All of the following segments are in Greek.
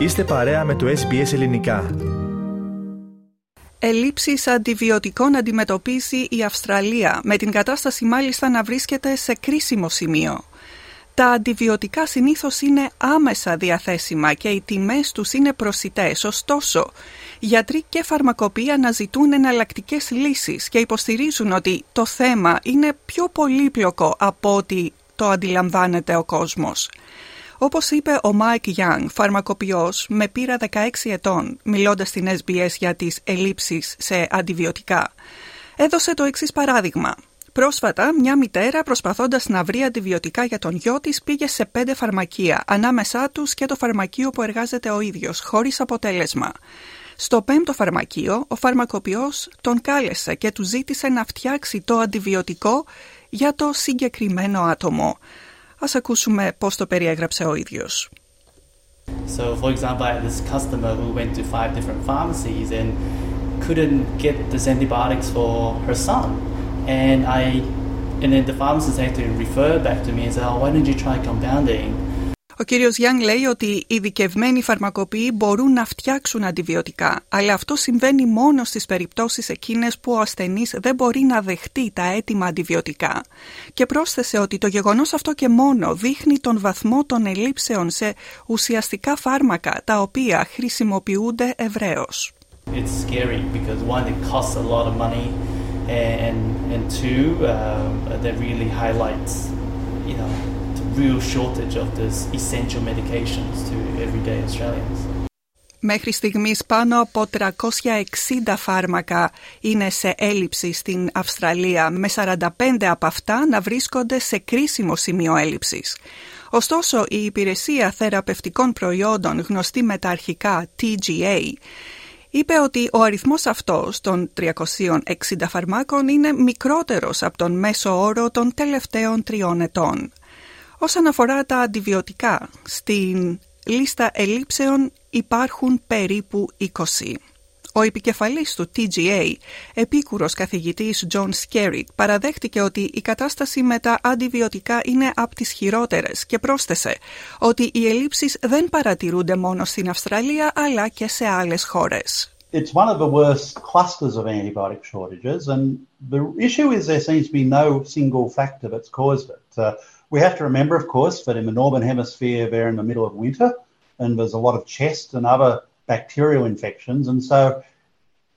Είστε παρέα με το SBS Ελληνικά. Ελλείψεις αντιβιωτικών αντιμετωπίζει η Αυστραλία, με την κατάσταση μάλιστα να βρίσκεται σε κρίσιμο σημείο. Τα αντιβιωτικά συνήθως είναι άμεσα διαθέσιμα και οι τιμές τους είναι προσιτές, ωστόσο γιατροί και φαρμακοποιοί αναζητούν εναλλακτικές λύσεις και υποστηρίζουν ότι το θέμα είναι πιο πολύπλοκο από ό,τι το αντιλαμβάνεται ο κόσμος. Όπως είπε ο Μάικ Young, φαρμακοποιός με πείρα 16 ετών, μιλώντας στην SBS για τις ελλείψεις σε αντιβιωτικά, έδωσε το εξής παράδειγμα. Πρόσφατα, μια μητέρα προσπαθώντας να βρει αντιβιωτικά για τον γιο της πήγε σε πέντε φαρμακεία, ανάμεσά τους και το φαρμακείο που εργάζεται ο ίδιος, χωρίς αποτέλεσμα. Στο πέμπτο φαρμακείο, ο φαρμακοποιός τον κάλεσε και του ζήτησε να φτιάξει το αντιβιωτικό για το συγκεκριμένο άτομο. Ας ακούσουμε πώς το περιέγραψε ο ίδιος. So, for example, I had this customer who went to five different pharmacies and couldn't get these antibiotics for her son. And I, and then the pharmacist actually referred back to me and said, "Oh, why don't you try compounding?" Ο κύριος Γιάνγκ λέει ότι οι ειδικευμένοι φαρμακοποιοί μπορούν να φτιάξουν αντιβιωτικά, αλλά αυτό συμβαίνει μόνο στις περιπτώσεις εκείνες που ο ασθενής δεν μπορεί να δεχτεί τα έτοιμα αντιβιωτικά. Και πρόσθεσε ότι το γεγονός αυτό και μόνο δείχνει τον βαθμό των ελλείψεων σε ουσιαστικά φάρμακα, τα οποία χρησιμοποιούνται ευρέως. It's scary because one, it costs a lot of money, and and two, uh, that really highlights, you know, real shortage of this essential medications to everyday Australians. Μέχρι στιγμής πάνω από 360 φάρμακα είναι σε έλλειψη στην Αυστραλία, με 45 από αυτά να βρίσκονται σε κρίσιμο σημείο έλλειψης. Ωστόσο, η υπηρεσία θεραπευτικών προϊόντων, γνωστή με τα αρχικά TGA, είπε ότι ο αριθμός αυτός των 360 φαρμάκων είναι μικρότερος από τον μέσο όρο των τελευταίων τριών ετών. Όσον αφορά τα αντιβιωτικά, στην λίστα ελλείψεων υπάρχουν περίπου 20. Ο επικεφαλής του TGA, επίκουρος καθηγητής John Skerritt, παραδέχτηκε ότι η κατάσταση με τα αντιβιωτικά είναι από τις χειρότερες και πρόσθεσε ότι οι ελλείψεις δεν παρατηρούνται μόνο στην Αυστραλία αλλά και σε άλλες χώρες. It's one of the worst clusters of antibiotic shortages and the issue is there seems to be no single factor that's caused it. Uh, We have to remember, of course, that in the Northern Hemisphere, they're in the middle of winter and there's a lot of chest and other bacterial infections. And so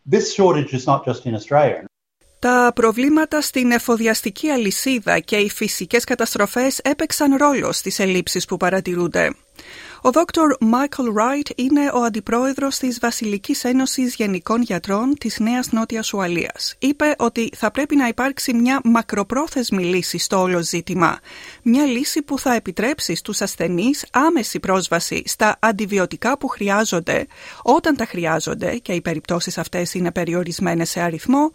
this shortage is not just in Australia. Τα προβλήματα στην εφοδιαστική αλυσίδα και οι φυσικές καταστροφές έπαιξαν ρόλο στις ελλείψεις που παρατηρούνται. Ο Dr. Michael Wright είναι ο αντιπρόεδρος της Βασιλικής Ένωσης Γενικών Γιατρών της Νέας Νότιας Ουαλίας. Είπε ότι θα πρέπει να υπάρξει μια μακροπρόθεσμη λύση στο όλο ζήτημα. Μια λύση που θα επιτρέψει στους ασθενείς άμεση πρόσβαση στα αντιβιωτικά που χρειάζονται, όταν τα χρειάζονται και οι περιπτώσεις αυτές είναι περιορισμένες σε αριθμό,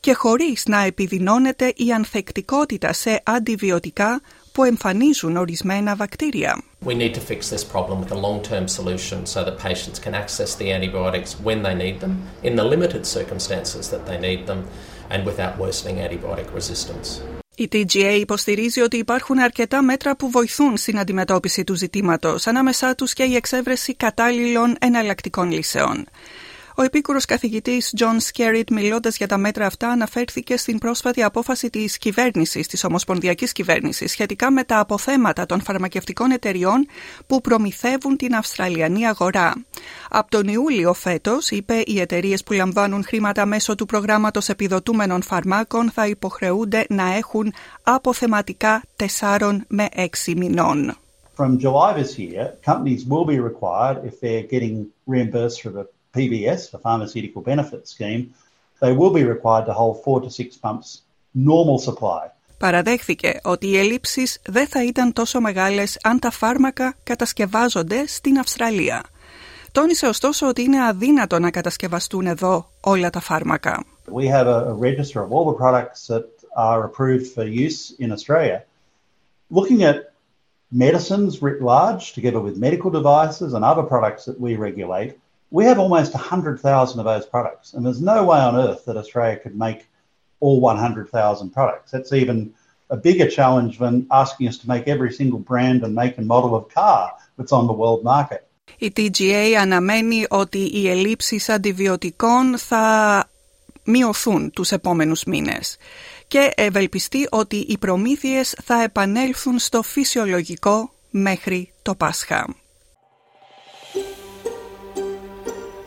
και χωρίς να επιδεινώνεται η ανθεκτικότητα σε αντιβιωτικά που εμφανίζουν ορισμένα βακτήρια. We need to fix this problem with a long-term solution so that patients can access the antibiotics when they need them, in the limited circumstances that they need them, and without worsening antibiotic resistance. Η TGA υποστηρίζει ότι υπάρχουν αρκετά μέτρα που βοηθούν στην αντιμετώπιση του ζητήματος, ανάμεσά τους και η εξέβρεση κατάλληλων εναλλακτικών λύσεων. Ο επίκουρος καθηγητής John Skerritt μιλώντας για τα μέτρα αυτά αναφέρθηκε στην πρόσφατη απόφαση της κυβέρνησης, της Ομοσπονδιακής Κυβέρνησης σχετικά με τα αποθέματα των φαρμακευτικών εταιριών που προμηθεύουν την Αυστραλιανή αγορά. Από τον Ιούλιο φέτος, είπε, οι εταιρείες που λαμβάνουν χρήματα μέσω του προγράμματος επιδοτούμενων φαρμάκων θα υποχρεούνται να έχουν αποθεματικά 4 με 6 μηνών. From July this year, companies will be required if they're getting reimbursed for the PBS, the Pharmaceutical Benefit Scheme, they will be required to hold four to six months normal supply. Παραδέχθηκε ότι οι ελλείψεις δεν θα ήταν τόσο μεγάλες αν τα φάρμακα κατασκευάζονται στην Αυστραλία. Τόνισε ωστόσο ότι είναι αδύνατο να κατασκευαστούν εδώ όλα τα φάρμακα. We have a, a register of all the products that are approved for use in Australia. Looking at medicines writ large, together with medical devices and other products that we regulate, we have almost 100,000 of those products. And there's no way on earth that Australia could make all 100,000 products. That's even a bigger challenge than asking us to make every single brand and make and model of car that's on the world market. Η TGA αναμένει ότι οι ελλείψεις αντιβιωτικών θα μειωθούν τους επόμενους μήνες και ευελπιστεί ότι οι προμήθειες θα επανέλθουν στο φυσιολογικό μέχρι το Πάσχα.